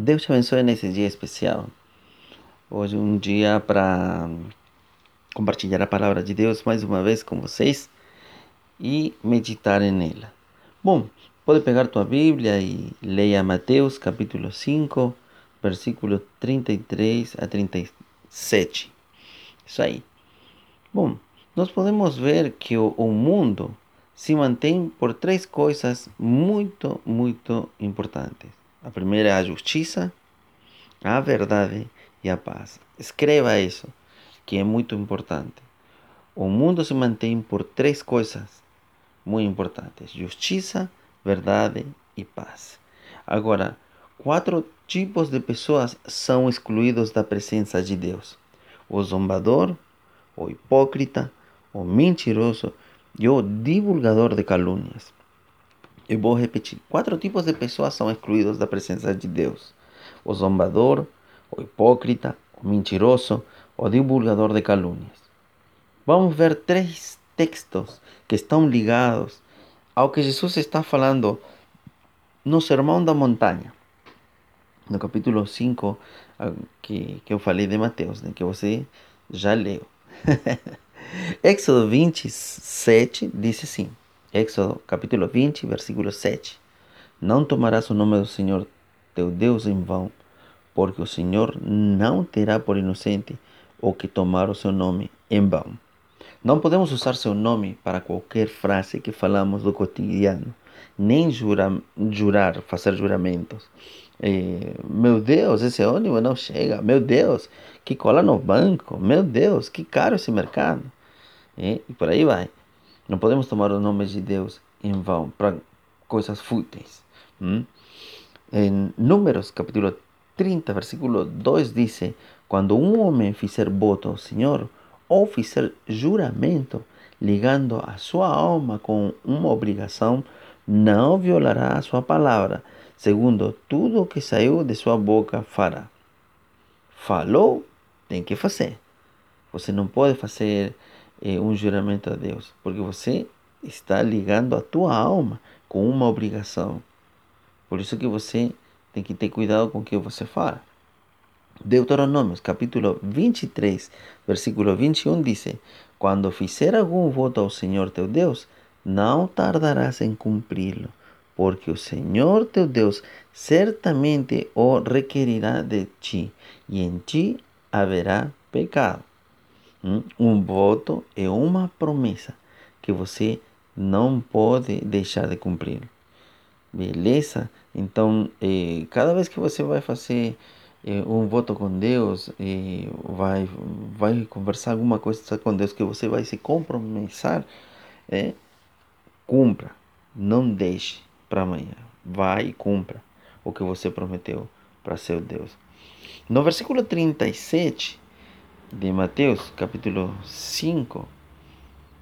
Deus te abençoe nesse dia especial. Hoje um dia para compartilhar a palavra de Deus mais uma vez com vocês e meditar nela. Bom, pode pegar tua Bíblia e leia Mateus capítulo 5, versículo 33 a 37. Isso aí. Bom, nós podemos ver que o, o mundo se mantém por três coisas muito, muito importantes. A primeira é a justiça, a verdade e a paz. Escreva isso, que é muito importante. O mundo se mantém por três coisas muito importantes: justiça, verdade e paz. Agora, quatro tipos de pessoas são excluídos da presença de Deus: o zombador, o hipócrita, o mentiroso e o divulgador de calúnias. Eu vou repetir: quatro tipos de pessoas são excluídos da presença de Deus: o zombador, o hipócrita, o mentiroso, o divulgador de calúnias. Vamos ver três textos que estão ligados ao que Jesus está falando no Sermão da Montanha, no capítulo 5, que, que eu falei de Mateus, né, que você já leu. Éxodo 27 diz assim: Éxodo capítulo 20, versículo 7. Não tomarás o nome do Senhor teu Deus em vão, porque o Senhor não terá por inocente o que tomar o seu nome em vão. Não podemos usar seu nome para qualquer frase que falamos do cotidiano, nem jurar, jurar fazer juramentos. Eh, meu Deus, esse ônibus não chega. Meu Deus, que cola no banco. Meu Deus, que caro esse mercado. Eh, e por aí vai. Não podemos tomar o nome de Deus em vão para coisas fúteis. Hum? Em Números, capítulo 30, versículo 2 diz: Quando um homem fizer voto ao Senhor, ou fizer juramento, ligando a sua alma com uma obrigação, não violará a sua palavra, segundo tudo o que saiu de sua boca fará. Falou, tem que fazer. Você não pode fazer eh, um juramento a Deus, porque você está ligando a tua alma com uma obrigação. Por isso que você tem que ter cuidado com o que você fala. Deuteronômios, capítulo 23, versículo 21 diz: Quando fizer algum voto ao Senhor teu Deus, não tardarás em cumpri-lo, porque o Senhor teu Deus certamente o requerirá de ti, e em ti haverá pecado. Um voto é uma promessa que você não pode deixar de cumprir. Beleza? Então, eh, cada vez que você vai fazer eh, um voto com Deus, eh, vai, vai conversar alguma coisa com Deus que você vai se comprometer, eh, cumpra. Não deixe para amanhã. Vai e cumpra o que você prometeu para seu Deus. No versículo 37, de Mateus, capítulo 5,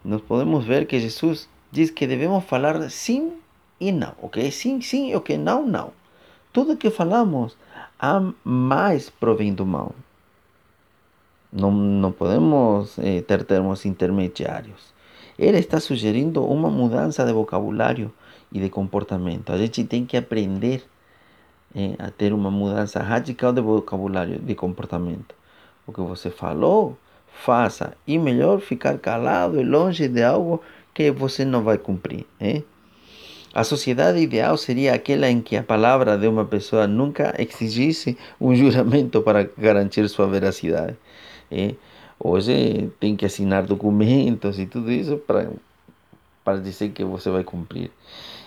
nós podemos ver que Jesus diz que devemos falar sim e não. O que sim, sim, e o que não, não. Tudo que falamos a mais provém do mal. Não, não podemos eh, ter termos intermediários. Ele está sugerindo uma mudança de vocabulário e de comportamento. A gente tem que aprender eh, a ter uma mudança radical de vocabulário, de comportamento. O que você falou, faça. E melhor ficar calado e longe de algo que você não vai cumprir. Hein? A sociedade ideal seria aquela em que a palavra de uma pessoa nunca exigisse um juramento para garantir sua veracidade. Hein? Hoje tem que assinar documentos e tudo isso para, para dizer que você vai cumprir.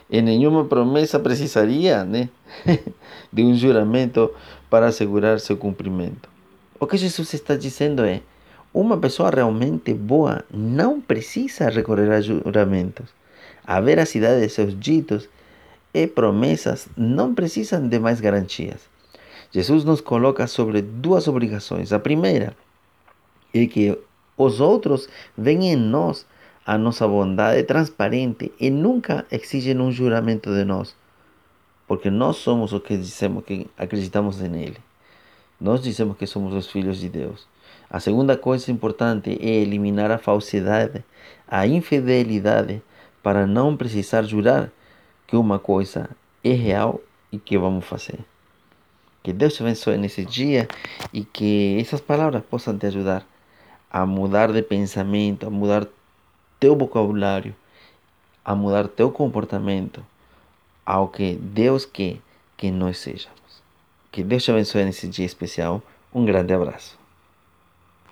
E nenhuma promessa precisaria né, de um juramento para assegurar seu cumprimento. O que Jesus está dizendo é: uma pessoa realmente boa não precisa recorrer a juramentos. A veracidade de seus ditos e promessas não precisam de mais garantias. Jesus nos coloca sobre duas obrigações. A primeira é que os outros veem em nós a nossa bondade transparente e nunca exigem um juramento de nós, porque nós somos o que dizemos que acreditamos nele. Nós dizemos que somos os filhos de Deus. A segunda coisa importante é eliminar a falsidade, a infidelidade, para não precisar jurar que uma coisa é real e que vamos fazer. Que Deus te abençoe nesse dia e que essas palavras possam te ajudar a mudar de pensamento, a mudar teu vocabulário, a mudar teu comportamento ao que Deus quer que nós sejamos. Que Deus te abençoe nesse dia especial. Um grande abraço.